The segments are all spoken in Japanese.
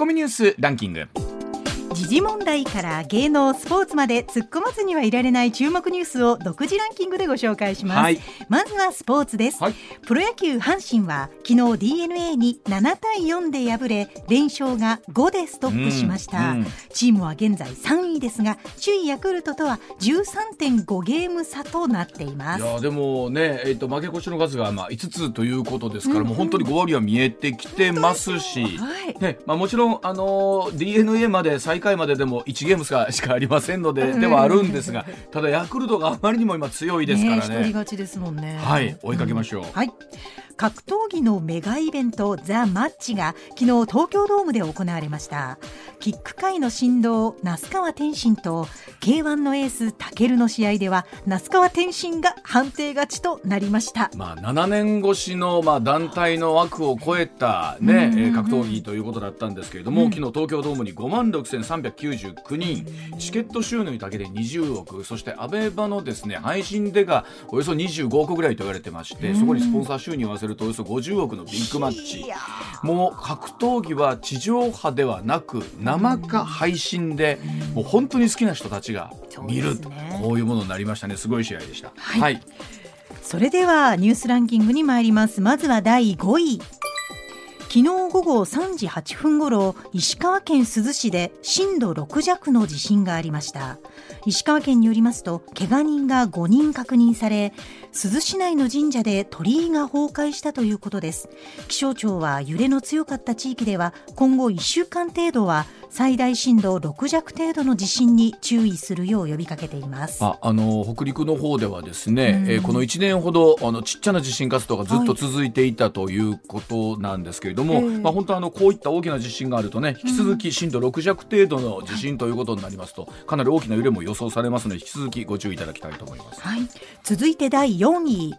コミニュースランキング。時事問題から芸能スポーツまで突っ込まずにはいられない注目ニュースを独自ランキングでご紹介します、はい、まずはスポーツです、はい、プロ野球阪神は昨日 DNA に7対4で敗れ連勝が5でストップしました、うんうん、チームは現在3位ですが首位ヤクルトとは13.5ゲーム差となっています。いやでもね、えーと、負け越しの数がまあ5つということですから、うんうん、もう本当に5割は見えてきてますし、はい。ねまあ、もちろんあの DNA まで最下位まででも1ゲームしかしかありませんのでではあるんですがただヤクルトがあまりにも今強いですからね。ね人勝ちですもんね。はい追いかけましょう。うん、はい格闘技のメガイベントザ・マッチが昨日東京ドームで行われました。キック界の神童那須川天心と K1 のエースタケルの試合では那須川天心が判定勝ちとなりました、まあ、7年越しの、まあ、団体の枠を超えた、ね、え格闘技ということだったんですけれども、うん、昨日東京ドームに5万6399人チケット収入だけで20億そしてアベバのですね配信でがおよそ25億ぐらいと言われてまして、そこにスポンサー収入を合わせるとおよそ50億のビッグマッチ。もう格闘技は地上波ではなく生か配信でもう本当に好きな人たちが見る、ね、こういうものになりましたね。すごい試合でした。はい、はい、それではニュースランキングに参ります。まずは第5位。昨日午後3時8分ごろ石川県珠洲市で震度6弱の地震がありました。石川県によりますと怪我人が5人確認され珠洲市内の神社で鳥居が崩壊したということです。気象庁は揺れの強かった地域では今後1週間程度は最大震度6弱程度の地震に注意するよう呼びかけています。ああの北陸の方ではですね、うん、えー、この1年ほどあのちっちゃな地震活動がずっと続いていたということなんですけれども、はい、まあ、本当あのこういった大きな地震があるとね引き続き震度6弱程度の地震ということになりますと、かなり大きな揺れも予想されますので引き続きご注意いただきたいと思います。はい、続いて第4位。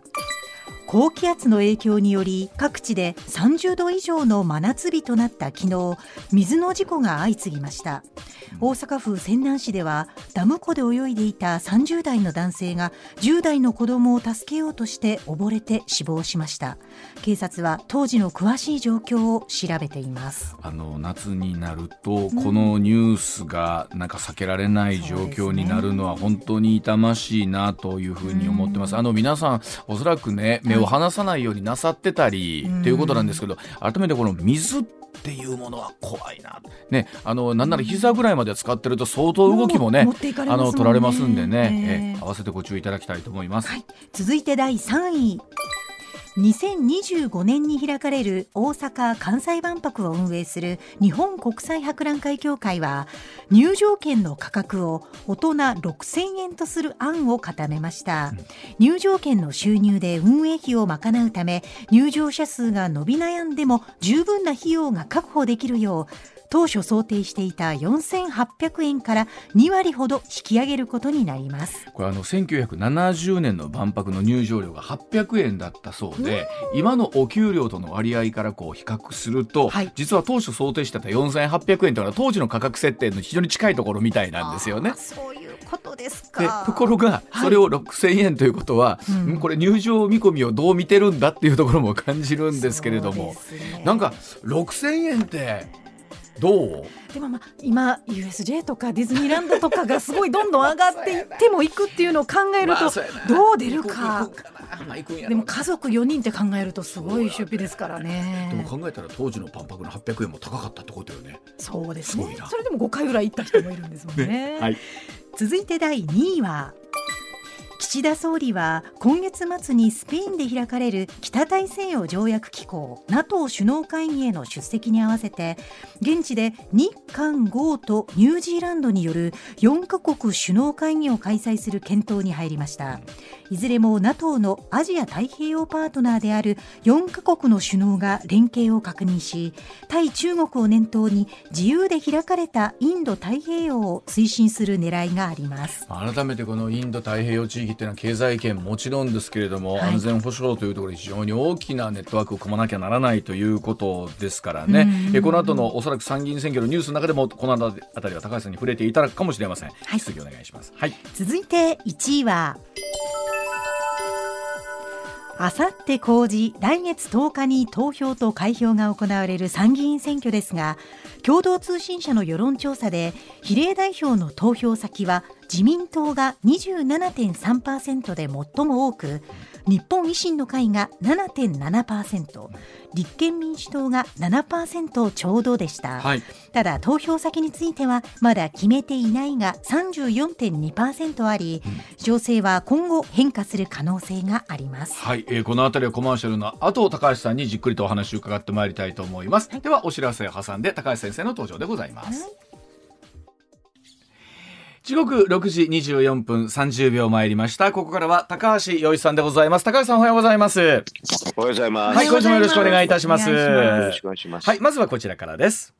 高気圧の影響により各地で30度以上の真夏日となった昨日水の事故が相次ぎました。大阪府泉南市ではダム湖で泳いでいた30代の男性が10代の子供を助けようとして溺れて死亡しました。警察は当時の詳しい状況を調べています。あの夏になるとこのニュースがなんか避けられない状況になるのは本当に痛ましいなというふうに思ってます、あの皆さんおそらくね目を離さないようになさってたりっていうことなんですけど改めてこの水っていうものは怖いな、ね、あのなんなら膝ぐらいまで使ってると相当動きもね、ね、あの取られますんでね、えー、合わせてご注意いただきたいと思います、はい、続いて第3位2025年に開かれる大阪・関西万博を運営する日本国際博覧会協会は入場券の価格を大人6000円とする案を固めました、入場券の収入で運営費を賄うため入場者数が伸び悩んでも十分な費用が確保できるよう当初想定していた4800円から2割ほど引き上げることになります。これあの1970年の万博の入場料が800円だったそうで今のお給料との割合からこう比較すると、はい、実は当初想定してた4800円というのは当時の価格設定の非常に近いところみたいなんですよね。そういうことですか。ところがそれを6000円ということは、はいうん、これ入場見込みをどう見てるんだっていうところも感じるんですけれども、ね、なんか6000円ってどう？でもまあ今 USJ とかディズニーランドとかがすごいどんどん上がっていっても行くっていうのを考えるとどう出るか。でも家族4人って考えるとすごい出費ですからねでも考えたら当時の万博の800円も高かったってことよねそうですねそれでも5回ぐらい行った人もいるんですもんねね、はい、続いて第2位は岸田総理は今月末にスペインで開かれる北大西洋条約機構 NATO 首脳会議への出席に合わせて現地で日韓豪とニュージーランドによる4カ国首脳会議を開催する検討に入りました。いずれも NATO のアジア太平洋パートナーである4カ国の首脳が連携を確認し対中国を念頭に自由で開かれたインド太平洋を推進する狙いがあります。改めてこのインド太平洋地域っていうのは経済圏もちろんですけれども、はい、安全保障というところで非常に大きなネットワークを組まなきゃならないということですからね、えこの後のおそらく参議院選挙のニュースの中でもこの辺りは高橋さんに触れていただくかもしれません、はい、続きお願いします、はい、続いて1位はあさって公示来月10日に投票と開票が行われる参議院選挙ですが共同通信社の世論調査で比例代表の投票先は自民党が27.3%で最も多く日本維新の会が7.7%立憲民主党が7%ちょうどでした、はい、ただ投票先についてはまだ決めていないが34.2%あり、うん、情勢は今後変化する可能性があります、はい、えー、この辺りはコマーシャルの後高橋さんにじっくりとお話を伺ってまいりたいと思います、はい、ではお知らせを挟んで高橋先生の登場でございます、はい時刻6時24分30秒参りました。ここからは高橋洋一さんでございます。高橋さんおはようございます。おはようございます。はい、今週もよろしくお願いいたします。よろしくお願いします。はい、まずはこちらからです。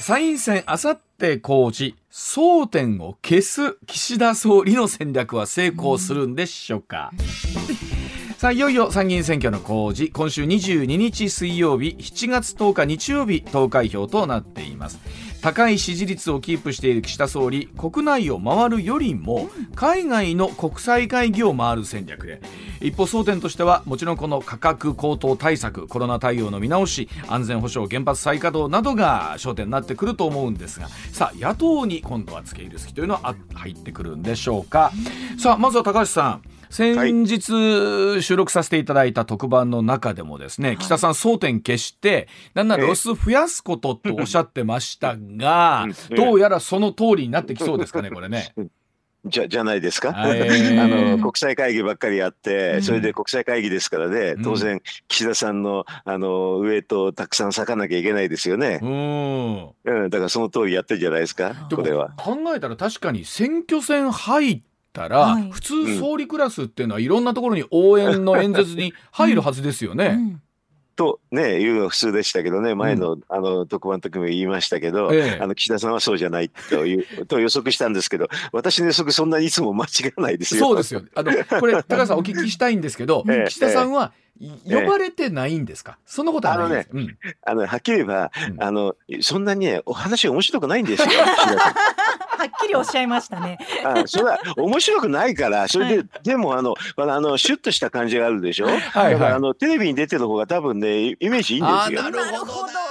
参院選あさって公示、争点を消す岸田総理の戦略は成功するんでしょうか。さあいよいよ参議院選挙の公示今週22日水曜日7月10日日曜日投開票となっています高い支持率をキープしている岸田総理国内を回るよりも海外の国際会議を回る戦略で。一方争点としてはもちろんこの価格高騰対策コロナ対応の見直し安全保障原発再稼働などが焦点になってくると思うんですがさあ野党に今度は付け入る隙というのは入ってくるんでしょうか。さあまずは高橋さん先日収録させていただいた特番の中でもですね、はい、北さん争点消してなんならロス増やすことっておっしゃってましたが、どうやらその通りになってきそうですかねこれね。じゃじゃないですか、あの国際会議ばっかりやって、それで国際会議ですからね、当然、岸田さんのあのウエイトをたくさん割かなきゃいけないですよね。うん、だからその通りやってるじゃないですか、これは。考えたら確かに選挙戦入ったら、はい、普通総理クラスっていうのはいろんなところに応援の演説に入るはずですよね。うん。とね、言うのが普通でしたけどね、前の,、あの特番の時も言いましたけど、ええ、あの岸田さんはそうじゃないというと予測したんですけど、私の予測、そんなにいつも間違わないですよ。そうですよ。あのこれ、高橋さん、お聞きしたいんですけど、え、岸田さんは、呼ばれてないんですか、そんなことはないです。あのね、うん、あのはっきり言えば、うん、あのそんなにねお話面白くないんですよ。は っきりおっしゃいましたね。あそれは面白くないからそれで、はい、でもあのあのシュッとした感じがあるでしょ？はいはい、だからあのテレビに出てる方が多分ねイメージいいんですよ。なるほど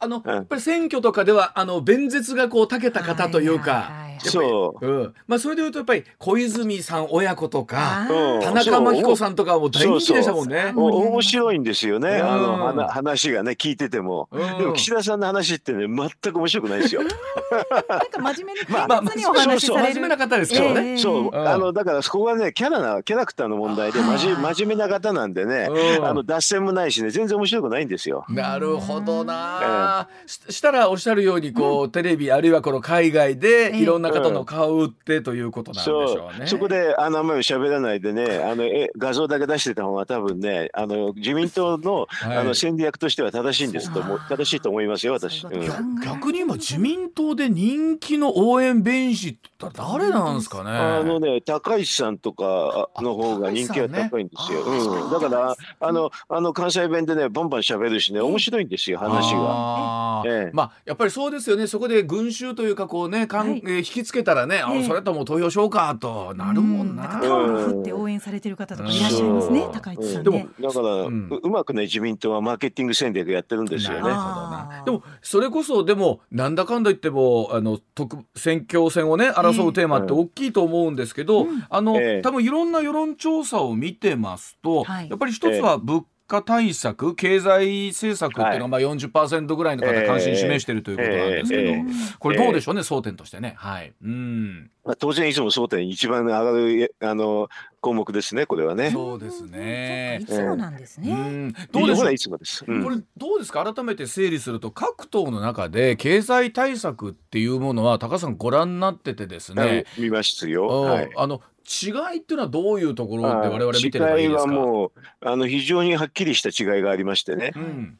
あの、やっぱり選挙とかではあの弁舌がこうたけた方というか。そう、うん、まあそれでいうとやっぱり小泉さん親子とか田中真紀子さんとかも大人気でしたもんね。面白いんですよね、あの話がね聞いてても、でも岸田さんの話ってね全く面白くないですよ。なんか真面目にまあ、にお話しされる。真面目な方ですよね。そう。あのだからそこはねキャラなキャラクターの問題で真真面目な方なんでね、あの脱線もないしね全然面白くないんですよ。なるほどな。したらおっしゃるようにこうテレビあるいはこの海外でいろんな方の顔を売ってということなんでしょうね。そこであのあんまり喋らないでねあのえ画像だけ出してた方が多分ねあの自民党の,、あの戦略としては正しいんですと思正しいと思いますよ私、うん、逆に今自民党で人気の応援弁士って誰なんですかね。あのね高市さんとかの方が人気が高いんですよ、ね、うん、だからあのあの関西弁でねバンバン喋るしね面白いんですよ話が、ええ、まあやっぱりそうですよね。そこで群衆というかこうねかん、はい、えー、引きつけたらね、あそれとも投票しようかとなるもんな。タオル振って応援されてる方とかいらっしゃいますね、高市さん、でもだから、ううまくね自民党はマーケティング戦略やってるんですよね。でもそれこそでもなんだかんだ言ってもあの特選挙戦をね争うテーマって大きいと思うんですけど、あの、多分いろんな世論調査を見てますと、やっぱり一つは物価対策経済政策っていうのはまあ40%ぐらいの方関心示しているということなんですけど、これどうでしょうね、争点としてね。はい、うん。まあ、当然いつも争点一番上がるあの項目ですねこれはね。そうですね。いつもなんですね。うん、どうですか？いつもです、うん、これどうですか？改めて整理すると各党の中で経済対策っていうものは高さんご覧になっててですね。見ますよ。はい、あの違いっていうのはどういうところで我々見てればいいですか？違いはもうあの非常にはっきりした違いがありましてね。うん。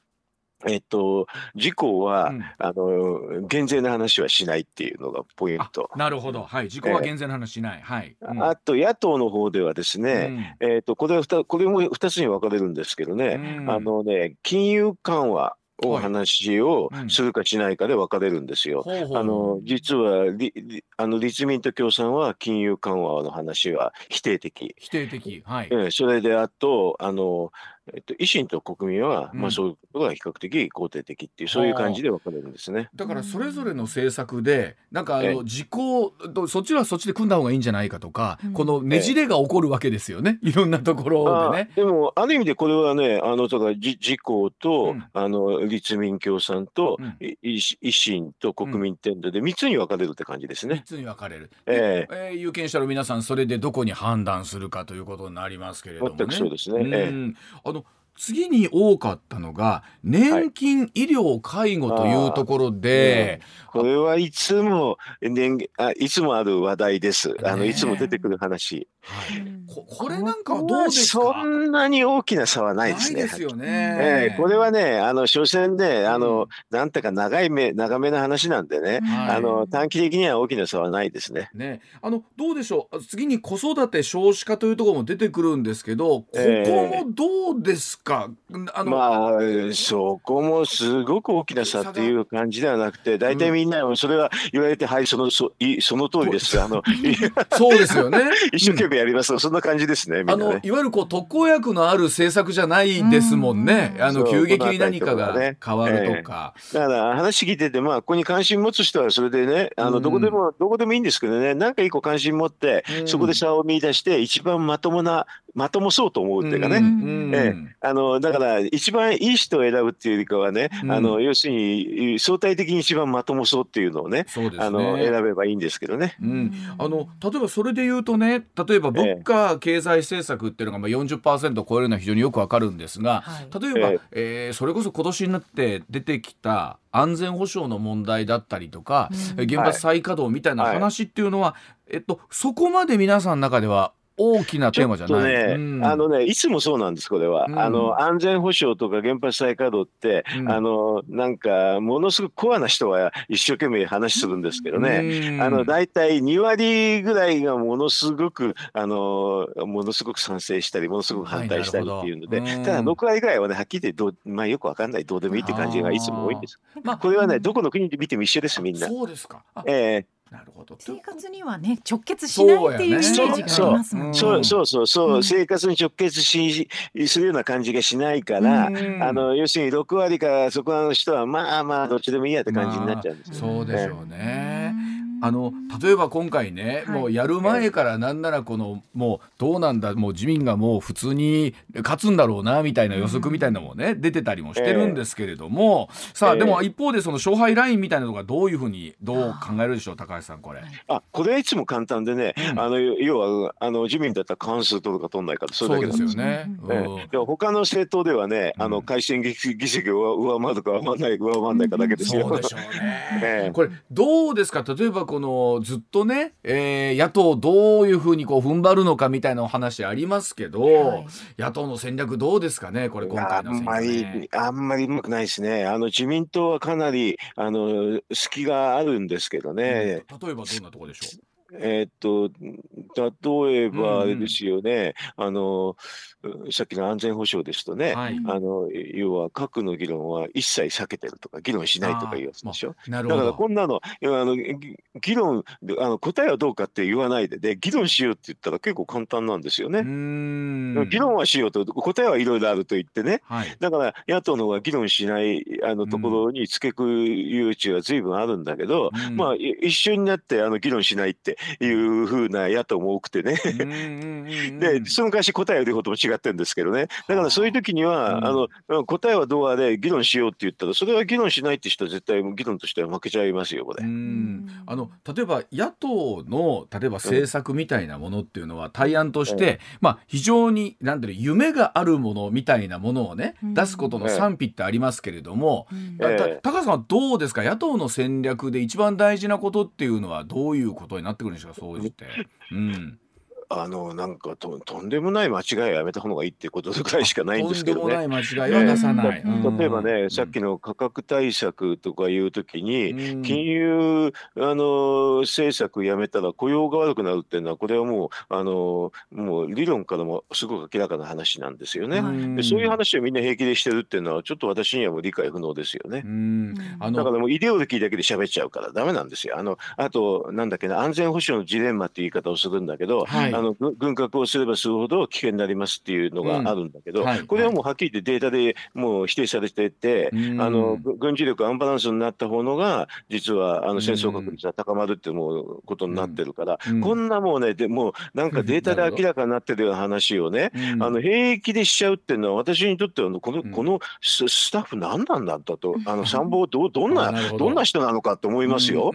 えっと、事故は、うん、あの減税の話はしないっていうのがポイント。なるほど、はい、事故は減税の話しない。はい、うん、あと野党の方ではですね、うん、えっとこれはこれも2つに分かれるんですけどね、あのね金融緩和お話をするかしないかで分かれるんですよ。あの実はあの立民と共産は金融緩和の話は否定的。否定的。はい。えそれであとあのえっと、維新と国民は、まあ、そういうことが比較的肯定的っていう、そういう感じで分かれるんですね。だからそれぞれの政策でなんかあの時効そっちはそっちで組んだ方がいいんじゃないかとか、このねじれが起こるわけですよね、いろんなところでね。でもある意味でこれはねあのだから自公と、うん、あの立民共産と、うん、維新と国民天皇で3つに分かれるって感じですね。3つに分かれる。えー、えー、有権者の皆さんそれでどこに判断するかということになりますけれどもね。全くそうですね。えー、あの次に多かったのが年金、はい、医療介護というところで、これはいつも年あいつもある話題です。あのいつも出てくる話。はい、ここれなんかはどうですか？そんなに大きな差はないですね。ですよね、えー、これはね、あの所詮で、あの、うん、なんていうか長い目長めの話なんでね、はい、あの短期的には大きな差はないですね。ね、あのどうでしょう？次に子育て少子化というところも出てくるんですけど、ここもどうですか？えー、あのまあそこもすごく大きな差っていう感じではなくて、大体みんなそれは言われて、はいそのそいその通りです。あの そうですよね。一生懸命やります、そんな感じですね。あのいわゆるこう特効薬のある政策じゃないですもんね。あの急激に何かが変わるとか。だから話聞いててまあここに関心持つ人はそれでねあのどこでも、どこでもいいんですけどね。なんか一個関心持って、そこで差を見出して一番まともなまともそうと思うっていうかね、ええ、あのだから一番いい人を選ぶっていうよりかはね、あの要するに相対的に一番まともそうっていうのをね、ね、あの選べばいいんですけどね、うん、あの例えばそれで言うとね例えば物価経済政策っていうのがまあ40%を超えるのは非常によくわかるんですが、例えば、ええ。えー、それこそ今年になって出てきた安全保障の問題だったりとか、うん、原発再稼働みたいな話っていうのは、はい、えっと、そこまで皆さんの中では大きなテーマじゃない。ね、うん、あのね、いつもそうなんです、これは。うん、あの安全保障とか原発再稼働って、うん、あのなんか、ものすごくコアな人は一生懸命話するんですけどね、あの大体2割ぐらいがものすごくあの、ものすごく賛成したり、ものすごく反対したりっていうので、はい、ただ6割ぐらいはね、はっきり言ってどう、まあ、よくわかんない、どうでもいいって感じがいつも多いんです。まあ、これはね、どこの国で見ても一緒です、みんな。そうですか。えーなるほど。生活にはね直結しないっていうイメージがありますもんね。そうそうそうそう、う。ん、生活に直結しするような感じがしないから、うん、あの要するに6割かそこの人はまあまあどっちでもいいやって感じになっちゃうんですよ、まあ、そうでしょうね。あの例えば今回ね、もうやる前からなんならこのもうどうなんだもう自民がもう普通に勝つんだろうなみたいな予測みたいなのもね、出てたりもしてるんですけれども、さあでも一方でその勝敗ラインみたいなのがどういうふうにどう考えるでしょう高橋さんこれ。あこれはいつも簡単でね、あの要はあの自民だったら関数取るか取んないかそれだけなんです。よね。で他の政党ではねあの改選議席を上回るか上回らない上回らないかだけですよ。そうでしょうね。これどうですか？例えばこのずっとね、えー、野党どういうふうにこう踏ん張るのかみたいなお話ありますけど、はい、野党の戦略どうですかねこれ今回の、ね、あんまりあんまりうまくないですね。あの自民党はかなりあの隙があるんですけどね、うん、例えばどんなところでしょう？えー、っと例えばあれですよね、うん、あのさっきの安全保障ですとね、はい、あの要は核の議論は一切避けてるとか議論しないとかいうやつでしょ？だからこんなのあの議論あの答えはどうかって言わないでで議論しようって言ったら結構簡単なんですよね。議論はしようと答えはいろいろあると言ってね、はい、だから野党の方が議論しないあのところに付けく余地は随分あるんだけど、まあ一緒になってあの議論しないっていうふうな野党も多くてね。でその昔答えを言うことも違ってるんですけどね。だからそういう時には、あの答えはどうあれ議論しようって言ったらそれは議論しないって人は絶対議論としては負けちゃいますよこれ。あの例えば野党の例えば政策みたいなものっていうのは対案として、まあ、非常になんていう夢があるものみたいなものをね、出すことの賛否ってありますけれども、高橋さんはどうですか？野党の戦略で一番大事なことっていうのはどういうことになってくるんでしょ掃除って。うんあのなんかととんでもない間違いはやめた方がいいっていうことぐらいしかないんですけどね。とんでもない間違いは出さない。例えばね、さっきの価格対策とかいうときに、金融あの政策やめたら雇用が悪くなるっていうのは、これはもうあのもう理論からもすごく明らかな話なんですよね。でそういう話をみんな平気でしてるっていうのは、ちょっと私にはもう理解不能ですよね。だからもうイデオロギーだけで喋っちゃうからダメなんですよ。あのあとなんだっけな安全保障のジレンマって言い方をするんだけど、はいあの軍拡をすればするほど危険になりますっていうのがあるんだけど、うん。はい、これはもうはっきり言ってデータでもう否定されていて、うん、あの軍事力アンバランスになった方のが実はあの戦争確率が高まるってもうことになってるから、こんなもうねでもなんかデータで明らかになってるような話をね、あの平気でしちゃうっていうのは私にとってはこの,、このスタッフ何なんだったと あの参謀どどんなど。んな人なのかと思いますよ。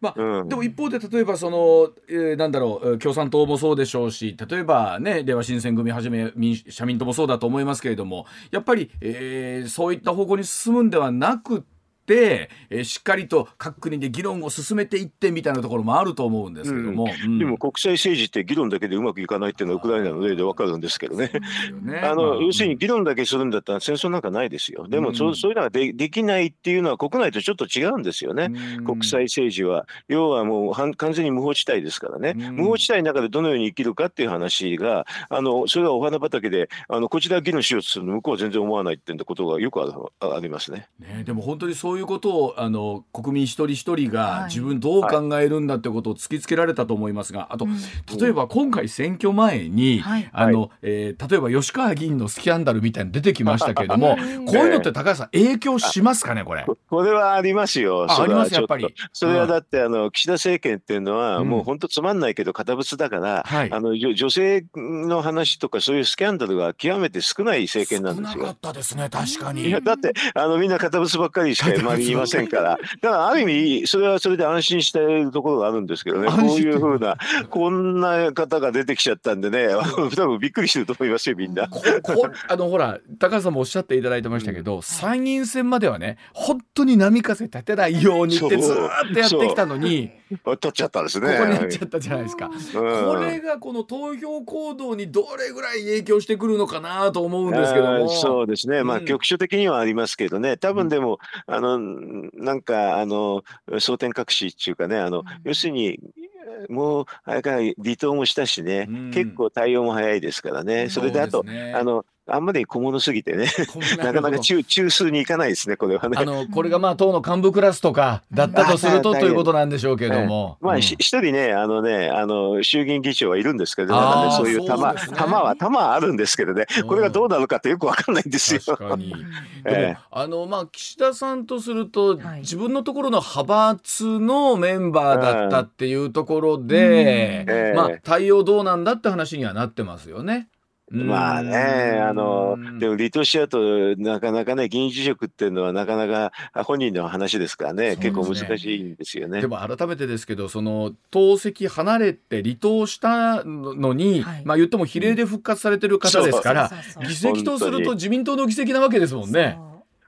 まあ、でも一方で例えばその、えー、なんだろう共産党もそうでしょうし例えばねれいわ新選組はじめ民社民党もそうだと思いますけれどもやっぱり、えー、そういった方向に進むんではなくて、えー、しっかりと各国で議論を進めていってみたいなところもあると思うんですけども、うんうん、でも国際政治って議論だけでうまくいかないっていうのはウクライナの例で分かるんですけどね。ねあの、まあ、要するに議論だけするんだったら戦争なんかないですよ。でもそ,、うそういうのがでできないっていうのは国内とちょっと違うんですよね。国際政治は要はもう完全に無法地帯ですからね。無法地帯の中でどのように生きるかっていう話があのそれはお花畑であのこちら議論しようとするの向こうは全然思わないってことがよくありますね。ねでも本当にそういうことをあのの国民一人一人が自分どう考えるんだってことを突きつけられたと思いますが、あと、例えば今回選挙前に、あの、えー、例えば吉川議員のスキャンダルみたいに出てきましたけれども、こういうのって高橋さん影響しますかねこれ。これはありますよ。ありますやっぱり。それはだってあの岸田政権っていうのは、もう本当つまんないけど堅物だから、あの女性の話とかそういうスキャンダルが極めて少ない政権なんですよ。少なかったですね確かに。いやだってあのみんな堅物ばっかりしか周りにいませんから。だからある意味それはそれで安心しているところがあるんですけどねこういうふうなこんな方が出てきちゃったんでね多分びっくりしてると思いますよみんな。あのほら高橋さんもおっしゃっていただいてましたけど、うん、参議院選まではね本当に波風立てないようにってずっとやってきたのに。取っちゃったんですね。ここになっちゃったじゃないですか。うん、これがこの投票行動にどれぐらい影響してくるのかなと思うんですけども。そうですね。まあ、局所的にはありますけどね。多分でも、あのなんかあの争点隠しっていうかね、あの要するにもうあれから離島もしたしね、結構対応も早いですからね。それであと、ね、あのあんまり小物すぎてね、なかなか中中枢に行かないですね、これはね。あのこれがまあ党の幹部クラスとかだったとするとということなんでしょうけれども。まあ、一人ね、あのね、あの衆議院議長はいるんですけど、ね、そういう玉、玉は玉はあるんですけどね、これがどうなのかってよくわかんないんですよ。確かに。でも、あのまあ岸田さんとすると、自分のところの派閥のメンバーだったっていうところで、まあ対応どうなんだって話にはなってますよね。まあね、あの、でも離党しちゃうとなかなかね、議員辞職っていうのはなかなか本人の話ですからね、結構難しいんですよね。でも改めてですけど、その党籍離れて離党したのに、はい、まあ言っても比例で復活されてる方ですから、議席とすると自民党の議席なわけですもんね。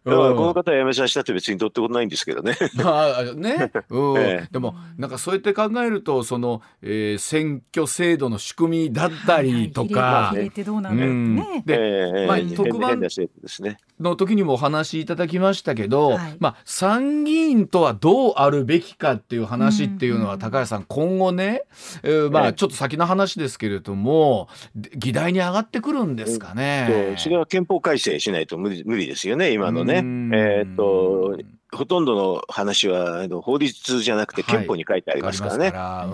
だからこの方は辞めさせたって別にどうってことないんですけどね。まあね、うんええ、でもなんかそうやって考えるとその、えー、選挙制度の仕組みだったりとか、比例ってどうなんだろうね。で、えー、まあ特番ですね。の時にもお話しいただきましたけど、はい、まあ、参議院とはどうあるべきかっていう話っていうのは、高橋さん今後ね、えー、まあちょっと先の話ですけれども議題に上がってくるんですかね。それは憲法改正しないと無理無理ですよね今のね。えっとほとんどの話はあの法律じゃなくて憲法に書いてありますからね。は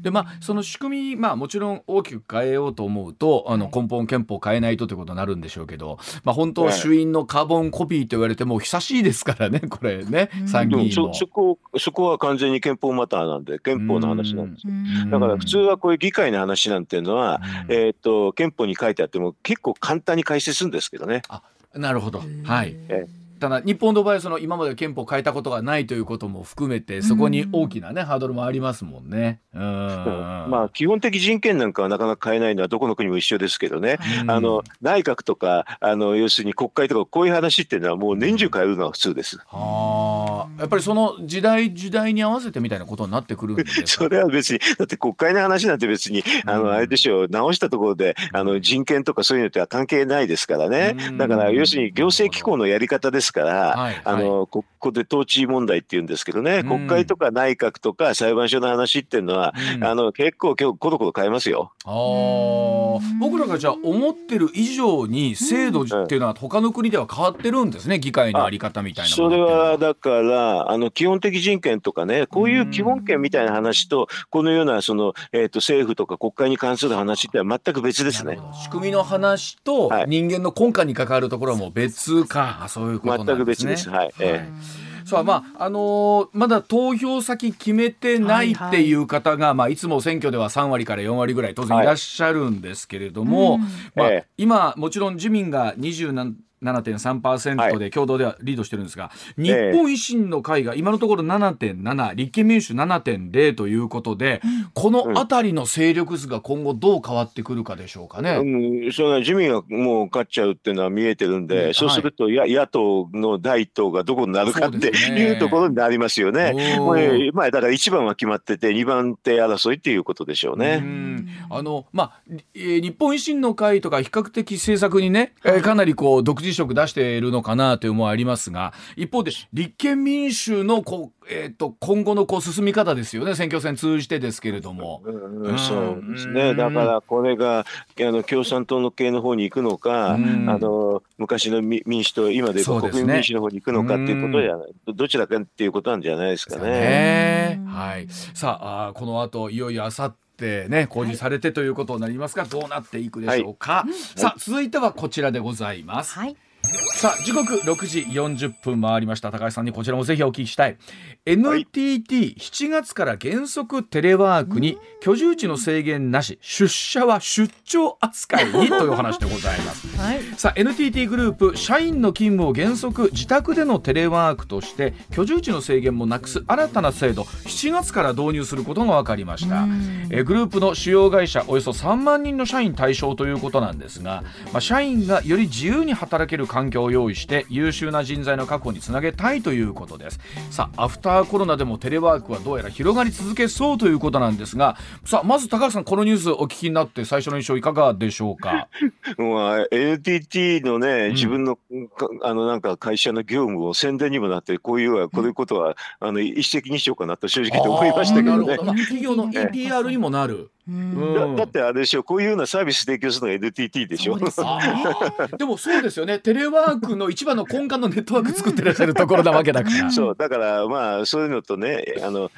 い、でまあその仕組み、まあ、もちろん大きく変えようと思うとあの根本憲法変えないとということになるんでしょうけど、まあ、本当衆院のカーボンコピーと言われても久しいですからねこれね 参議院そそこそこは完全に憲法マターなんで憲法の話なんですよ。だから普通はこういう議会の話なんていうのは、えー、っと憲法に書いてあっても結構簡単に解説するんですけどね。あなるほど。はい。えーただ日本の場合その今まで憲法変えたことがないということも含めてそこに大きなね、ハードルもありますもんね。うん。まあ基本的人権なんかはなかなか変えないのはどこの国も一緒ですけどね、あの内閣とかあの要するに国会とかこういう話っていうのはもう年中変えるのは普通です。はあ。やっぱりその時代時代に合わせてみたいなことになってくるんです それは別にだって国会の話なんて別にあのあれでしょう直したところであの人権とかそういうのとは関係ないですからね。だから要するに行政機構のやり方ですですから、はい、あのここで統治問題っていうんですけどね、国会とか内閣とか裁判所の話っていうのは、うん、あの結構今日コロコロ変えますよ。あ僕らがじゃあ思ってる以上に制度っていうのは他の国では変わってるんですね、議会のあり方みたいなそれはだからあの基本的人権とかねこういう基本権みたいな話とこのようなその、えーと、政府とか国会に関する話っては全く別ですね。仕組みの話と人間の根幹に関わるところも別か、はい、そういうことなんですね。全く別です。はい。えーさあまああのー、まだ投票先決めてないっていう方が、はいはいまあ、いつも選挙では3割から4割ぐらい当然いらっしゃるんですけれども、はい、まあ、今もちろん自民が20何7.3%で共同ではリードしてるんですが、はい、日本維新の会が今のところ7.7、立憲民主7.0ということで、うん、この辺りの勢力図が今後どう変わってくるかでしょうかね。うん、それは自民がもう勝っちゃうっていうのは見えてるんで、うん、そうすると、はい、野党の第一党がどこになるかっていうところになりますよね。もうまあ、だから1番は決まってて、2番手争いっていうことでしょうね。あのまあ、えー、日本維新の会とか比較的政策にね、えー、かなりこう独自色出しているのかなという思いありますが一方で立憲民主のこう、えーと、今後のこう進み方ですよね。選挙戦通じてですけれども。うん、そうですね。だからこれがあの共産党の系の方に行くのか、あの昔の民主党今で国民民主の方に行くのかっていうことじゃない、どちらかっていうことなんじゃないですかね。ね。はい、さああこの後いよいよあさってってね公示されてということになりますが、どうなっていくでしょうか、はい、さあ続いてはこちらでございます、はい。さあ時刻6時40分回りました。高橋さんにこちらもぜひお聞きしたい NTT7 月から原則テレワークに居住地の制限なし出社は出張扱いにという話でございます、はい、さあ NTT グループ社員の勤務を原則自宅でのテレワークとして居住地の制限もなくす新たな制度7月から導入することが分かりました。えグループの主要会社およそ3万人の社員対象ということなんですが、まあ、社員がより自由に働ける環境を用意して優秀な人材の確保につなげたいということです。さあアフターコロナでもテレワークはどうやら広がり続けそうということなんですがさあまず高橋さんこのニュースお聞きになって最初の印象いかがでしょうか？まあ、NTT のね自分の、うん、あのなんか会社の業務を宣伝にもなってこういうこういうことは、うん、あの一石二鳥かなと正直と思いましたけどね。企業の EPR にもなる。だだってあれでしょこういうようなサービス提供するのが NTT でしょ。で でもそうですよね。テレワークの一番の根幹のネットワーク作ってらっしゃるところなわけだから。そうだからまあそういうのとねあの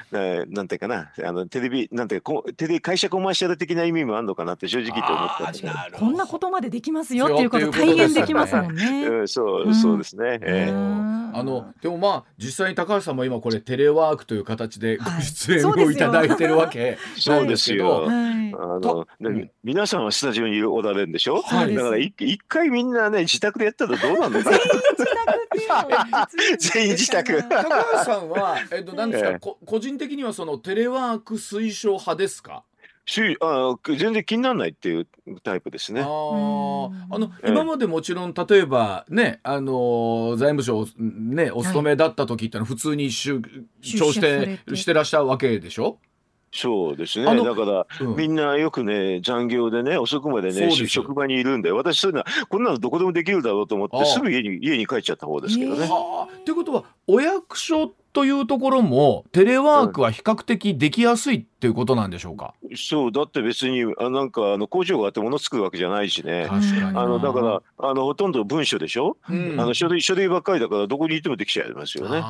なんていうかな。あのテレビなんてこテレ会社コマーシャル的な意味もあるのかなって正直と思ったこんなことまでできますよっていうこと体現できますもんね。うん、そうそうですね。えー、あのでもまあ実際に高橋さんも今これテレワークという形でご出演をい。ただいてるわけそうですよ。あの、皆さんはスタジオにおられるんでしょ、はい、だから一回みんなね自宅でやったらどうなんですか全員自宅。高橋さんは、えっと、なんですか、えー、個人的にはそのテレワーク推奨派ですか？しあ全然気にならないっていうタイプですね。ああの今までもちろん例えばねあの財務省ねお勤めだった時ってのは普通に出張して。してらっしゃるわけでしょ？そうですね。だから、うん、みんなよくね、残業でね、遅くまでね、職場にいるんで、私そういうのは、こんなのどこでもできるだろうと思って、すぐ家に家に帰っちゃった方ですけどね。ということは、お役所というところも、テレワークは比較的できやすいっていうことなんでしょうか、うん、そうだって別にあなんかあの工場があってもの作るわけじゃないしね。あのだからあのほとんど文書でしょ、うん、あの書類書類ばっかりだからどこにいてもできちゃいますよね。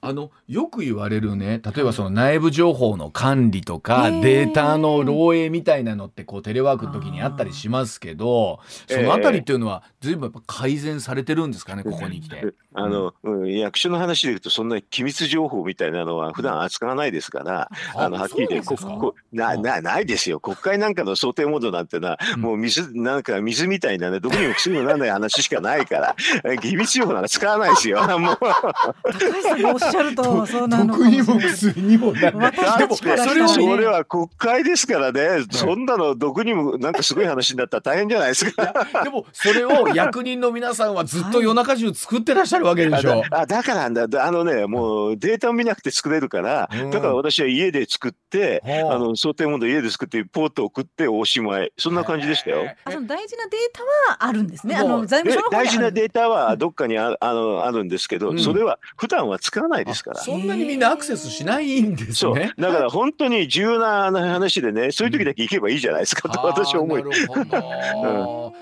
あのよく言われるね例えばその内部情報の管理とかデータの漏洩みたいなのってこうテレワークの時にあったりしますけどそのあたりっていうのは随分やっぱ改善されてるんですかねここに来て。あの、うん、役所の話でいうとそんな機密情報みたいなのは普段扱わないですから、あのはっきり言ってこななないですよ。国会なんかの想定モードなんてな、うん、もう水なんか水みたいなねどこにも薬もならない話しかないから 機密情報なんか使わないですよ。もう。高橋さんがおっしゃると そうなの毒にも薬にもならそれはそれは国会ですからね、そんなの毒にもなんかすごい話になったら大変じゃないですか。でもそれを役人の皆さんはずっと夜中中作ってらっしゃるわけでしょ、あだからあのねねもうデータを見なくて作れるから、だから私は家で作って、あの想定問題家で作ってポート送っておしまいそんな感じでしたよ。あの大事なデータはあるんですね。あの財務省大事なデータはどっかにああのあるんですけど、うん、それは普段は使わないですから。そんなにみんなアクセスしないんですね。だから本当に重要な話でね、そういう時だけ行けばいいじゃないですかと私は思い。うん、でも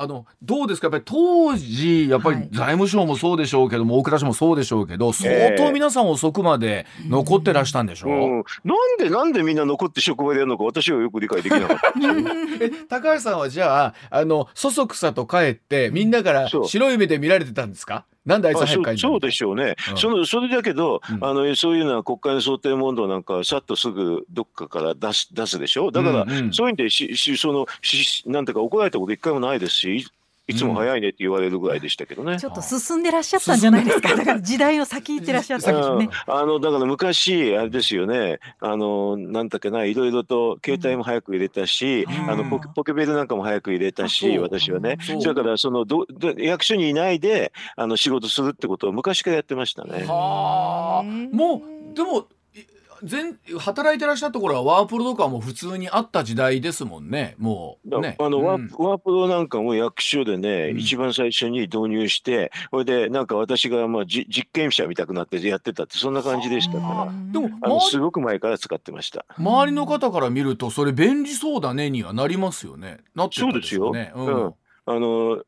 あのどうですか？やっぱり当時やっぱり財務省もそうでしょうけども、はい、大蔵省もそうでしょうけど相当皆さん遅くまで残ってらしたんでしょう、えーうん、なんでなんでみんな残って職場でやるのか私はよく理解できなかった。え高橋さんはじゃああのそそくさと帰ってみんなから白い目で見られてたんですか？なんであいつ早くそうでしょうね、うん、そのそれだけど、うん、あのそういうのは国会の想定問答なんかさっとすぐどっかから出す出すでしょ？だから、うんうん、そういう意味でししそのしなんていうか怒られたこと一回もないですしいつも早いねって言われるぐらいでしたけどね、うん、ちょっと進んでらっしゃったんじゃないですか。だから時代を先行ってらっしゃったんですね。あのだから昔あれですよね。あのなんだっけないろいろと携帯も早く入れたし、うん、あのポケポケベルなんかも早く入れたし、私はね。それからそのど役所にいないであの仕事するってことを昔からやってましたね。はあ。もうでも全働いてらっしゃった頃はワープロとかも普通にあった時代ですもんね。もうね。あの、うん、ワープロなんかも役所でね、うん、一番最初に導入してそれでなんか私がまあじ実験者みたくなってやってたってそんな感じでしたから。でもあのすごく前から使ってました。周りの方から見るとそれ便利そうだねにはなりますよね。なってそうですよ、ね、うん、あの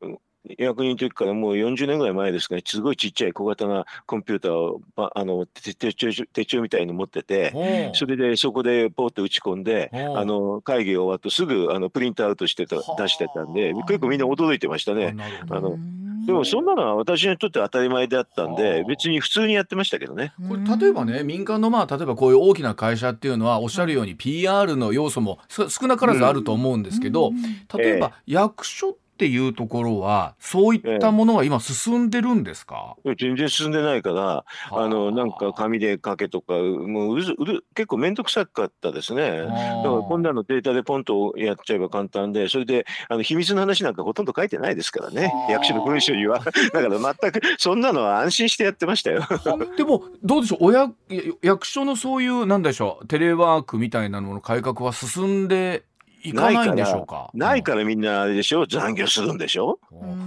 役人の時からもう40年ぐらい前ですかね、すごいちっちゃい小型なコンピューターをあの手帳手帳みたいに持ってて、それでそこでポーって打ち込んで、あの会議が終わるとすぐあのプリントアウトしてた出してたんで、結構みんな驚いてましたね。あのでもそんなのは私にとって当たり前であったんで別に普通にやってましたけどね。これ例えばね民間のまあ例えばこういう大きな会社っていうのはおっしゃるように PR の要素も少なからずあると思うんですけど、例えば役所っていうところはそういったものは今進んでるんですか、ええ、全然進んでないからあ。のなんか紙で書けとかもうううる結構面倒くさかったですね。だからこんなのデータでポンとやっちゃえば簡単でそれであの秘密の話なんかほとんど書いてないですからね。役所の文書には。だから全くそんなのは安心してやってましたよ。でもどうでしょう？親役所のそういうなんでしょう？テレワークみたいなのの改革は進んで行かないんでしょうか。ないからみんなあれでしょ？残業するんでしょ？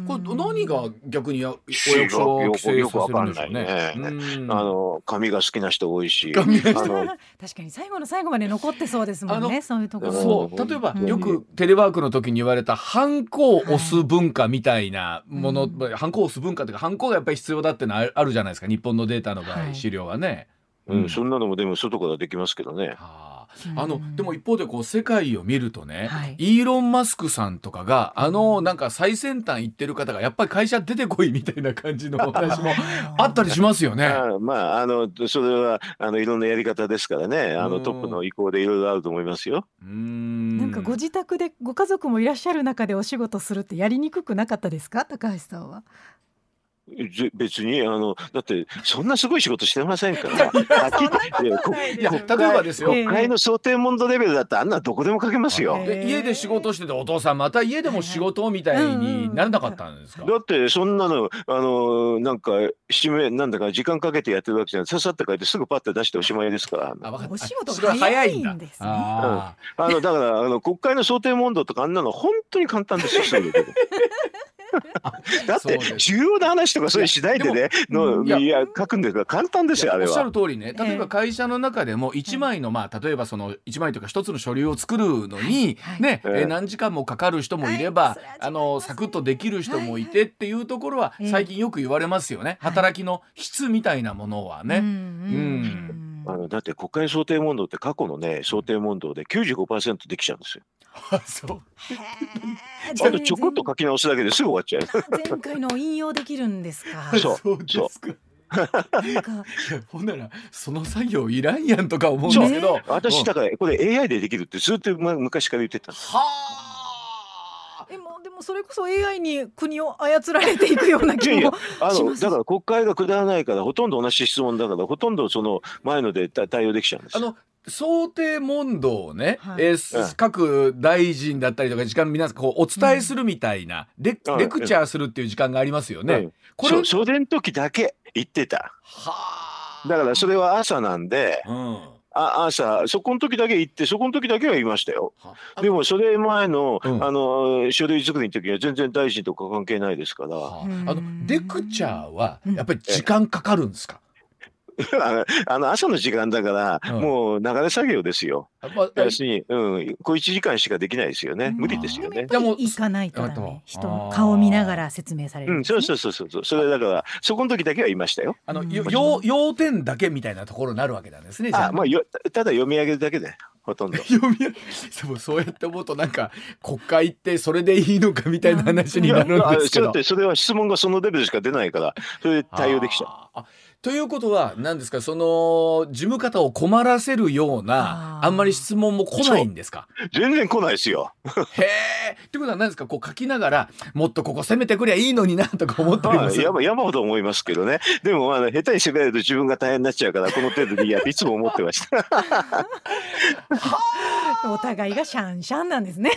これ何が逆にお役所は規制させるんでしょうね。ね。あの紙が好きな人多いし。確かに最後の最後まで残ってそうですもんね。そういうところ。そう。例えばよくテレワークの時に言われたハンコを押す文化みたいなもの、ハンコを押す文化というかハンコがやっぱり必要だってのはあるじゃないですか日本のデータの場合資料はね。うん、そんなのもでも外からできますけどね。はああのでも一方でこう世界を見るとね、はい、イーロン・マスクさんとかがあのなんか最先端行ってる方がやっぱり会社出てこいみたいな感じの 話もあったりしますよね。あまああのそれはあのいろんなやり方ですからね。あのトップの意向でいろいろあると思いますよ。うん。なんかご自宅でご家族もいらっしゃる中でお仕事するってやりにくくなかったですか？高橋さんは。別にあのだってそんなすごい仕事してませんから。いや例えばですよ。国会の想定問答レベルだったらあんなどこでも書けますよ。家で仕事しててお父さんまた家でも仕事みたいにならなかったんですか？だってそんなのあのなんか締めなんだか時間かけてやってるわけじゃない。ささって書いてすぐパッて出しておしまいですから。お仕事が早いんですね。あのだからあの国会の想定問答とかあんなの本当に簡単ですよ。だって重要な話とかそういうしないでね。のいや書くんですから簡単ですよあれは。おっしゃる通りね。例えば会社の中でも1枚のまあ例えばその1枚とか1つの書類を作るのにねえ何時間もかかる人もいればあのサクッとできる人もいてっていうところは最近よく言われますよね。働きの質みたいなものはね。うんあのだって国会想定問答って過去のね想定問答で95%できちゃうんですよ。そう。あとちょこっと書き直すだけですぐ終わっちゃう。前回の引用できるんですか？そう。そう。ほんならその作業いらんやんとか思うんですけど、私だからこれ AI でできるってずっと昔から言ってたんです。はあ。でもでもそれこそ AI に国を操られていくような気もあのだから国会がくだらないからほとんど同じ質問だからほとんどその前ので対応できちゃうんです。あの想定問答をね、はい、えー、各大臣だったりとか時間皆さんこうお伝えするみたいな、うん、レレクチャーするっていう時間がありますよね。うん、これそれの時だけ言ってた。はあ。だからそれは朝なんで、うん。あ朝、そこの時だけ行って、そこの時だけは言いましたよ。でも、それ前の、うん、あの、書類作りの時は全然大臣とか関係ないですから。あ。の、レクチャーは、やっぱり時間かかるんですか、あの朝の時間だから、もう流れ作業ですよ。要するに、うん、小1時間しかできないですよね。無理ですよね。でも行かないとダメ。人の顔見ながら説明される、うん。そうそうそうそう。それだからそこの時だけは言いましたよ。あの要要点だけみたいなところになるわけなんですね。あ、まあよただ読み上げるだけで。ほとんど 読みでもそうやって思うとなんか国会ってそれでいいのかみたいな話になるんですけどそれは質問がそのレベルしか出ないからそれで対応できちゃう。ということは何ですかその事務方を困らせるようなあんまり質問も来ないんですか？全然来ないですよ。へえ。ってことは何ですかこう書きながらもっとここ攻めてくりゃいいのになとか思ってります山山ほど思いますけどねでもまあ下手に攻められると自分が大変になっちゃうからこの程度でいやいつも思ってました。お互いがシャンシャンなんですね。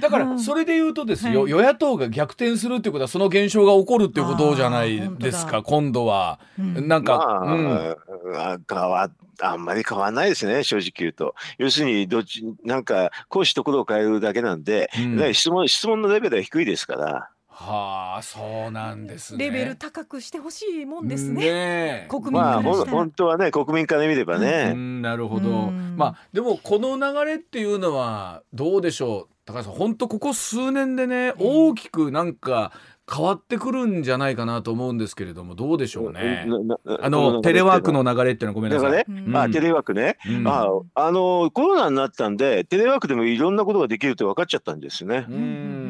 だからそれで言うとですよ、与野党が逆転するっていうことはその現象が起こるっていうことじゃないですか今度は。なんか、まあ、うん、変わあんまり変わらないですね正直言うと要するにどっちなんか講師ところを変えるだけなんで、うん、質問質問のレベルは低いですから。はあ、そうなんですね。レベル高くしてほしいもんですね。ね国民まあ、本当はね、国民から見ればね。うん、なるほど。まあ、でも、この流れっていうのは、どうでしょう？高橋さん、本当ここ数年でね、大きくなんか。変わってくるんじゃないかなと思うんですけれどもどうでしょうね。あのテレワークの流れっていうのはごめんなさい。ね、うん、あテレワークね、うん、ああのコロナになったんでテレワークでもいろんなことができるって分かっちゃったんですね。うん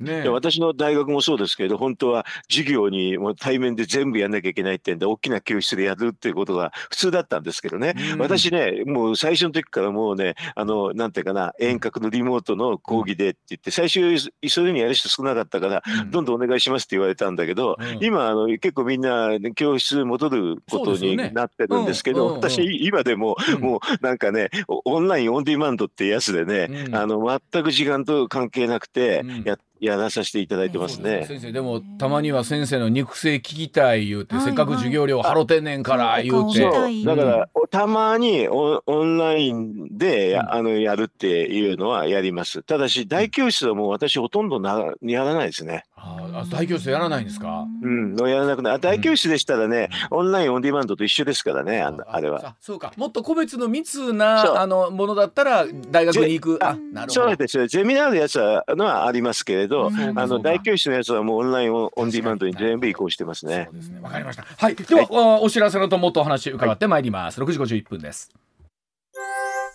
ね、私の大学もそうですけれど本当は授業にもう対面で全部やんなきゃいけないってんで大きな教室でやるっていうことが普通だったんですけどね、うん、私ねもう最初の時からもうねあのなんていうかな遠隔のリモートの講義でって言って最初急いにやる人少なかったから、うん、どんどんお願いしますって言われたんだけど、うん、今あの結構みんな教室戻ることになってるんですけど、ね、私今でも、もうなんかねオンラインオンディマンドってやつでね、あの全く時間と関係なくてやっやらさせていただいてますね。先生でもたまには先生の肉声聞きたい言うて、せっかく授業料払ってんねんから言うて。だからたまにオンラインであのやるっていうのはやります。ただし大教室はもう私ほとんどなやらないですね。あ大教室やらないんですか？うん、やらなくな大教室でしたらね、オンラインオンディマンドと一緒ですからね、ああれは。そうか、もっと個別の密なあのものだったら大学に行く。あ、なるほど。そうですね。ゼミナールやつはのはありますけれど、あの大教室のやつはもうオンラインオンディマンドに全部移行してますね。そうですね。わかりました。はい。では、お知らせのともっとお話伺ってまいります。六時五十一分です。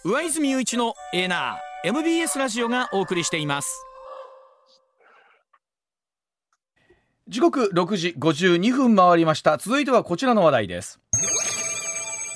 上泉雄一のエーナー MBS ラジオがお送りしています。時刻6時52分回りました。続いてはこちらの話題です。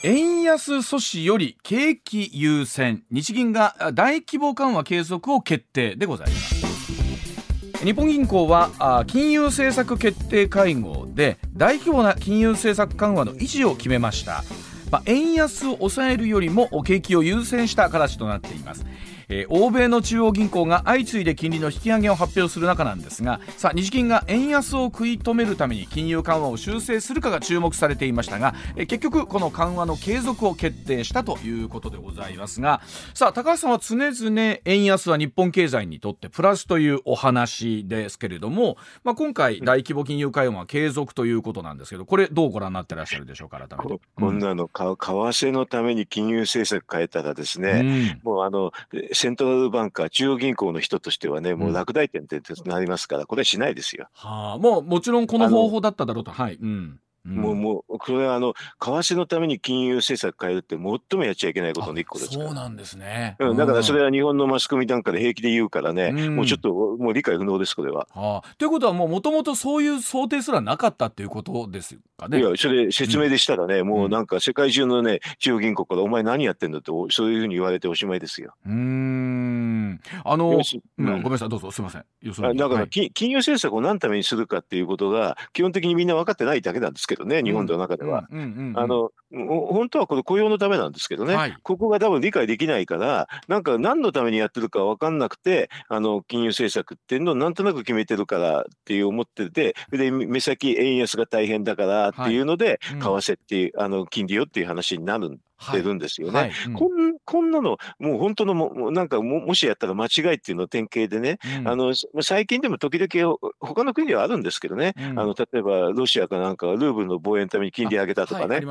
円安阻止より景気優先。日銀が大規模緩和継続を決定でございます。日本銀行は金融政策決定会合で大規模な金融政策緩和の維持を決めました。まあ、円安を抑えるよりも景気を優先した形となっています。えー、欧米の中央銀行が相次いで金利の引き上げを発表する中なんですがさあ日銀が円安を食い止めるために金融緩和を修正するかが注目されていましたが、えー、結局この緩和の継続を決定したということでございますがさあ高橋さんは常々円安は日本経済にとってプラスというお話ですけれども、まあ、今回大規模金融緩和は継続ということなんですけどこれどうご覧になってらっしゃるでしょうか改めて。こんなの、為替のために金融政策変えたらですね、うん、もうあのセントラルバンクは中央銀行の人としてはね、もう落第点ってなりますから、これはしないですよ。はあ、もうもちろんこの方法だっただろうと。はい。うん。もう、もう、これはあの、為替のために金融政策変えるって最もやっちゃいけないことの一個ですそうなんですね。うん、だからそれは日本のマスコミなんかで平気で言うからね、うん、もうちょっと、もう理解不能です、これは。はあ、ということは、もうもともとそういう想定すらなかったっていうことですかね。いや、それ説明でしたらね、うん、もうなんか世界中のね、中央銀行から、お前何やってんだって、そういうふうに言われておしまいですよ。うん。ん、あの、うん、ごめんなさいどうぞすみませんだから、はい、金融政策を何のためにするかっていうことが基本的にみんな分かってないだけなんですけどね日本の中では。あの本当はこれ雇用のためなんですけどね、はい、ここが多分理解できないからなんか何のためにやってるか分かんなくてあの金融政策っていうのをなんとなく決めてるからっていう思っててで目先円安が大変だからっていうので、為替っていうあの金利よっていう話になるんてるんですよね。はい。はいうん、こんこんなの、もう本当のも、なんかも、もしやったら間違いっていうの典型でね、うん、あの最近でも時々、他の国ではあるんですけどね、うん、あの例えばロシアかなんかルーブルの防衛のために金利上げたとかね、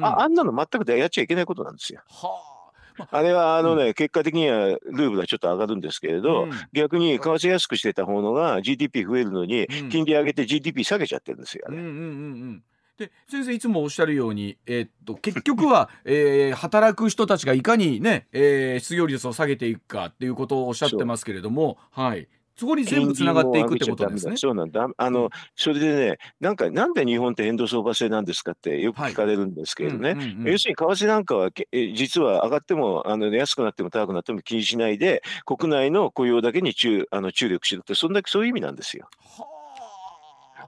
あああんなの全くやっちゃいけないことなんですよ。はあ。あれはあのね、うん、結果的にはルーブルはちょっと上がるんですけれど、うん、逆に為替安くしてた方のが GDP 増えるのに、金利上げて GDP 下げちゃってるんですよ、ね。うんうんうんうんで先生いつもおっしゃるように、えー、っと結局は、えー、働く人たちがいかにね、えー、失業率を下げていくかっていうことをおっしゃってますけれども、はい、そこに全部つながっていくってことですね。そうなんだ。あの、それでね、なんか、なんで日本って変動相場制なんですかってよく聞かれるんですけれどね。要するに、為替なんかは、実は上がっても、あの、安くなっても高くなっても気にしないで、国内の雇用だけに注あの注力しろって、そんだけそういう意味なんですよ。は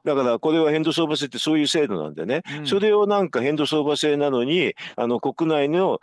だからこれは変動相場制ってそういう制度なんでね、うん、それをなんか変動相場制なのに、あの国内の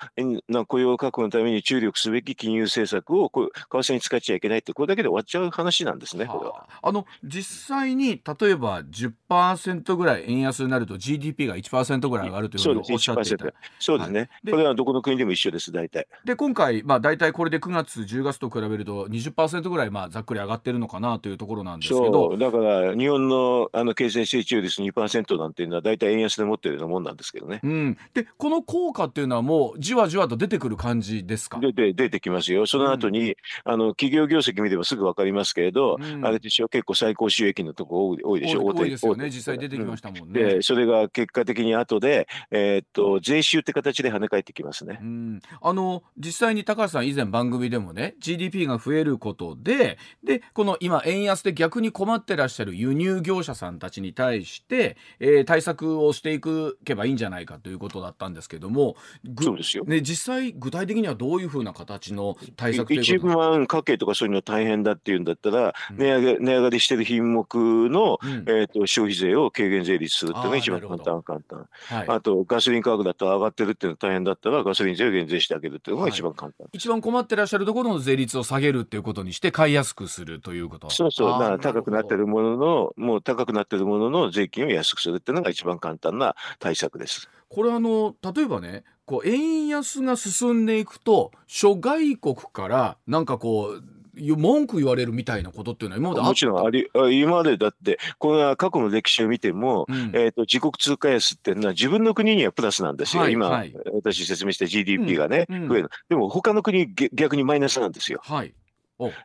な雇用確保のために注力すべき金融政策を為替に使っちゃいけないって、これだけで終わっちゃう話なんですね、これは。あの実際に例えば10%ぐらい円安になると GDP が1%ぐらい上がるというふうにおっしゃっていた。そうですね、はい、これはどこの国でも一緒です、大体。で、今回、まあ、大体これで9月、10月と比べると20%ぐらい、まあ、ざっくり上がってるのかなというところなんですけど。だから日本のあのの経済成長率2%なんていうのは大体円安で持ってるようなもんなんですけどね。うん、でこの効果っていうのはもうじわじわと出てくる感じですか？出て出てきますよ。その後に、うん、あの企業業績見ればすぐ分かりますけれど、うん、あれでしょ結構最高収益のとこ多いでしょ多いですよね実際出てきましたもんね。でそれが結果的に後で、えー、っと税収って形で跳ね返ってきますね。うん、あの実際に高橋さん以前番組でもね GDP が増えることででこの今円安で逆に困ってらっしゃる輸入業者さんたちに対して、えー、対策をしていくけばいいんじゃないかということだったんですけどもそうですよ、ね、実際具体的にはどういうふうな形の対策ということ？1万家計とかそういうの大変だっていうんだったら、うん、値上げ値上がりしてる品目の、うん、えーと、消費税を軽減税率するっていうのが一番簡単簡単、はい、あとガソリン価格だったら上がってるっていうのが大変だったらガソリン税を減税してあげるっていうのが一番簡単、はい、一番困ってらっしゃるところの税率を下げるっていうことにして買いやすくするということ。そうそう。だから高くなってるもののもう高くなってるものの税金を安くするっていうのが一番簡単な対策です。これあの例えばねこう円安が進んでいくと諸外国からなんかこう文句言われるみたいなことっていうのは今までもちろんあり今までだってこの過去の歴史を見ても、うん、えーと、自国通貨安っていうのは自分の国にはプラスなんですよ、はい、今、はい、私説明した GDP がね、うんうん、増える。でも他の国逆にマイナスなんですよ。はい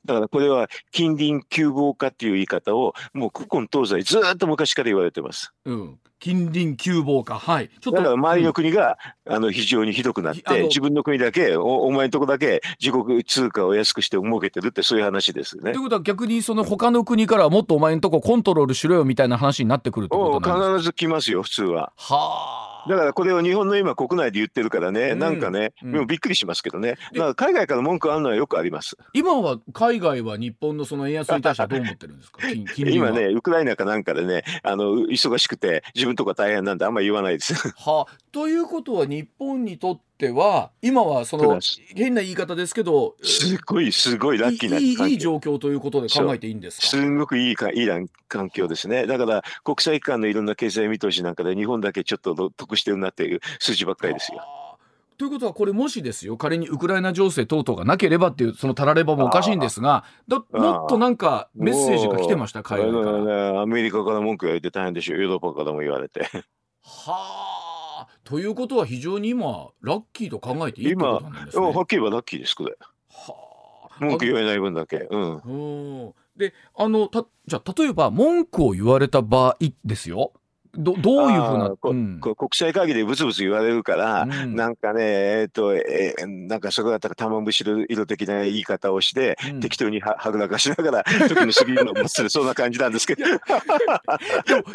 だからこれは近隣急防化っていう言い方をもう古今東西ずっと昔から言われてます。うん、近隣急防化はいちょっとだから周りの国が、うん、あの非常にひどくなって自分の国だけおお前のとこだけ自国通貨を安くして儲けてるってそういう話ですね。ということは逆にその他の国からもっとお前のとこコントロールしろよみたいな話になってくるってことなんですか？必ず来ますよ普通は。はあ。だからこれを日本の今国内で言ってるからね、うん、なんかね、うん、もびっくりしますけどね、だから海外から文句あるのはよくあります。今は海外は日本のその円安に対してはどう思ってるんですか？今ね、ウクライナかなんかでね、あの忙しくて、自分とか大変なんで、あんまり言わないです。はということは、日本にとっては、今はその変な言い方ですけど、すごい、すごいラッキーないい状況ということで考えていいんですか？すごくいいかいい環境ですね。だから、国際機関のいろんな経済見通しなんかで、日本だけちょっと得してるなっていう数字ばっかりですよ。ということはこれもしですよ。仮にウクライナ情勢等々がなければっていうそのたらればもおかしいんですがもっとなんかメッセージが来てました？海外から。アメリカから文句言われて大変でしょヨー。ロッパからも言われてはあということは非常に今ラッキーと考えていいってことなんですね。今はっきり言えばラッキーですこれはあ。文句言えない分だけ。うん。であのたじゃあ例えば文句を言われた場合ですよ。どどういうふうな、うん、国際会議でブツブツ言われるから、うん、なんかねえっ、ー、と、えー、なんかそこだったら玉虫色的な言い方をして、うん、適当にははぐらかしながら時に過ぎるのもそんな感じなんですけど。でも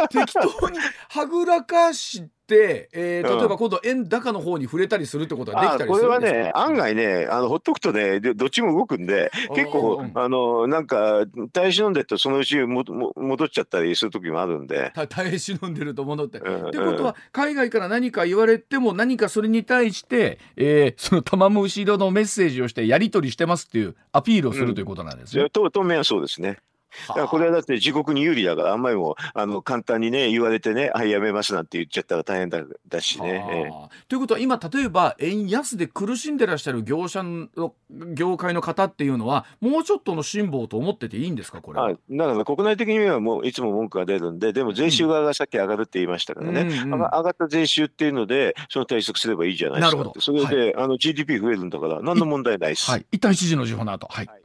適当にはぐらかして、えー、例えば今度円高の方に触れたりするってことができたりするんですか、これはね案外ねあのほっとくとねどっちも動くんで結構あのなんか耐え忍んでるとそのうちもも戻っちゃったりする時もあるんで耐え忍んでると戻って。うん、ってことは海外から何か言われても何かそれに対して、えー、その玉虫色のメッセージをしてやり取りしてますっていうアピールをするということなんですね。うん、当面はそうですね。だからこれはだって自国に有利だからあんまりもあの簡単にね言われてね「はいやめます」なんて言っちゃったら大変だだしね。えー、ということは今例えば円安で苦しんでらっしゃる業者の業界の方っていうのはもうちょっとの辛抱と思ってていいんですかこれあだから国内的にはもういつも文句が出るんででも税収側がさっき上がるって言いましたからね、うん上がった税収っていうのでその対策すればいいじゃないですかそれで、はい、あの GDP 増えるんだから何の問題ないです。はい、一旦一時の時報の後。はい、はい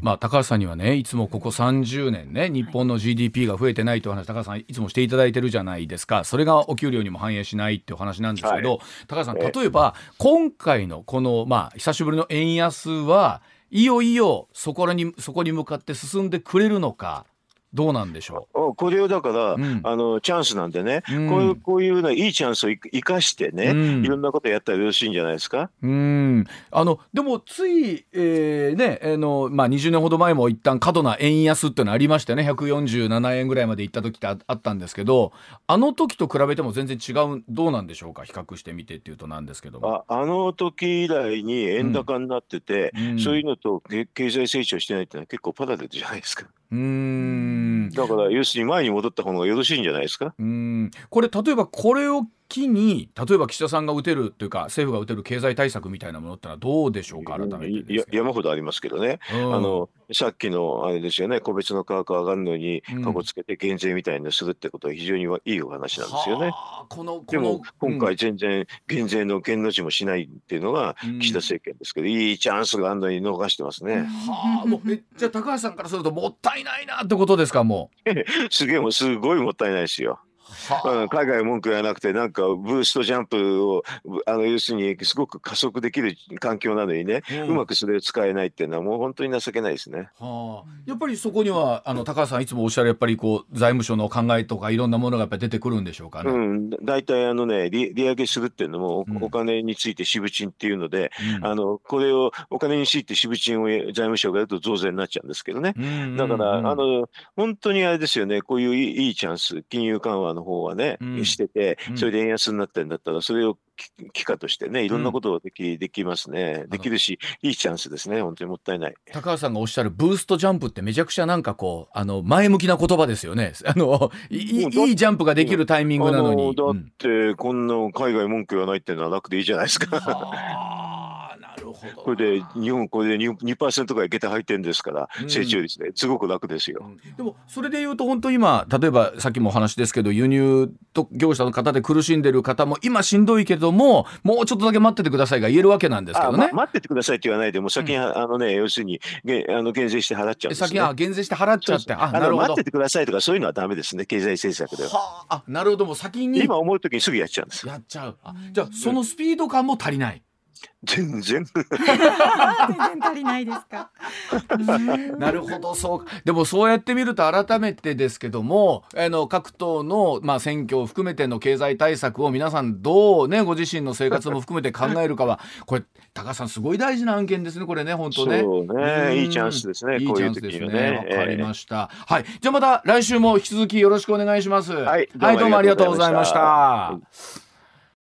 まあ、高橋さんにはねいつもここ30年ね日本の GDP が増えてないという話高橋さんいつもしていただいてるじゃないですか。それがお給料にも反映しないっていう話なんですけど、はい、高橋さん例えば今回のこの、まあ、久しぶりの円安はいよいよそこにそこに向かって進んでくれるのかどうなんでしょう？これをだから、うん、あのチャンスなんでね、うん、こういうこういうのいいチャンスを生かしてね、うん、いろんなことやったらよろしいんじゃないですか？うん。あのでもつい、えー、ねあの、まあ、20年ほど前も一旦過度な円安っていうのありましたよね147円ぐらいまでいった時ってあったんですけどあの時と比べても全然違うどうなんでしょうか？比較してみてっていうとなんですけどああの時以来に円高になってて、そういうのと経済成長してないっていうのは結構パラレルじゃないですか。うん。だから要するに前に戻った方がよろしいんじゃないですか？うん。これ例えばこれを機に例えば岸田さんが打てるというか政府が打てる経済対策みたいなものってのはどうでしょうか？改めて山ほどありますけどね、うん、あのさっきのあれですよね個別の価格上がるのに過去つけて減税みたいにするってことは非常にいいお話なんですよね。このでも今回全然減税の減の字もしないっていうのが岸田政権ですけど、うん、いいチャンスがあるのに逃してますね。はあもうえじゃあ高橋さんからするともったいないなってことですかもう？すげえもうすごいもったいないですよ。うん、海外文句じゃなくてなんかブーストジャンプをあの要するにすごく加速できる環境なのにね、うん、うまくそれを使えないっていうのはもう本当に情けないですね。はあ、やっぱりそこにはあの高橋さんいつもおっしゃるやっぱりこう財務省の考えとかいろんなものがやっぱり出てくるんでしょうかね。うん、大体あのね利利上げするっていうのもお,、お金について支部賃っていうので、うん、あのこれをお金について支部賃を財務省がやると増税になっちゃうんですけどね。だから、あの本当にあれですよね。こういういいチャンス金融緩和の方はね、してて、それで円安になってるんだったら、それを機会としてね、いろんなことをでき,、できますね。できるし、いいチャンスですね。本当にもったいない。高橋さんがおっしゃるブーストジャンプってめちゃくちゃなんかこう、あの、前向きな言葉ですよね。あの、いいいいジャンプができるタイミングなのに。だって、こんな海外文句言わないっていうのは楽でいいじゃないですか。これで日本これで 2%, 2ぐらい下駄入ってるんですから、うん、成長率ですごく楽ですよ、うん、でもそれでいうと本当今例えばさっきもお話ですけど輸入と業者の方で苦しんでる方も今しんどいけどももうちょっとだけ待っててくださいが言えるわけなんですけどね、ま、待っててくださいって言わないでも先に、うん、あのね要するにあの減税して払っちゃうんです、ね、先は減税して払っちゃって。あなるほど。待っててくださいとかそういうのはダメですね経済政策では。はあなるほど。もう先に。今思う時にすぐやっちゃうんですやっちゃう。じゃあそのスピード感も足りない、全然。全然足りないですか？なるほどそうでもそうやってみると改めてですけどもあの各党の、まあ、選挙を含めての経済対策を皆さんどうねご自身の生活も含めて考えるかは これ高橋さんすごい大事な案件ですねこれね本当ね。そうね。いいチャンスですねいいチャンスですね。わ、かりました、はい。じゃあまた来週も引き続きよろしくお願いします。はい、はい、どうもありがとうございました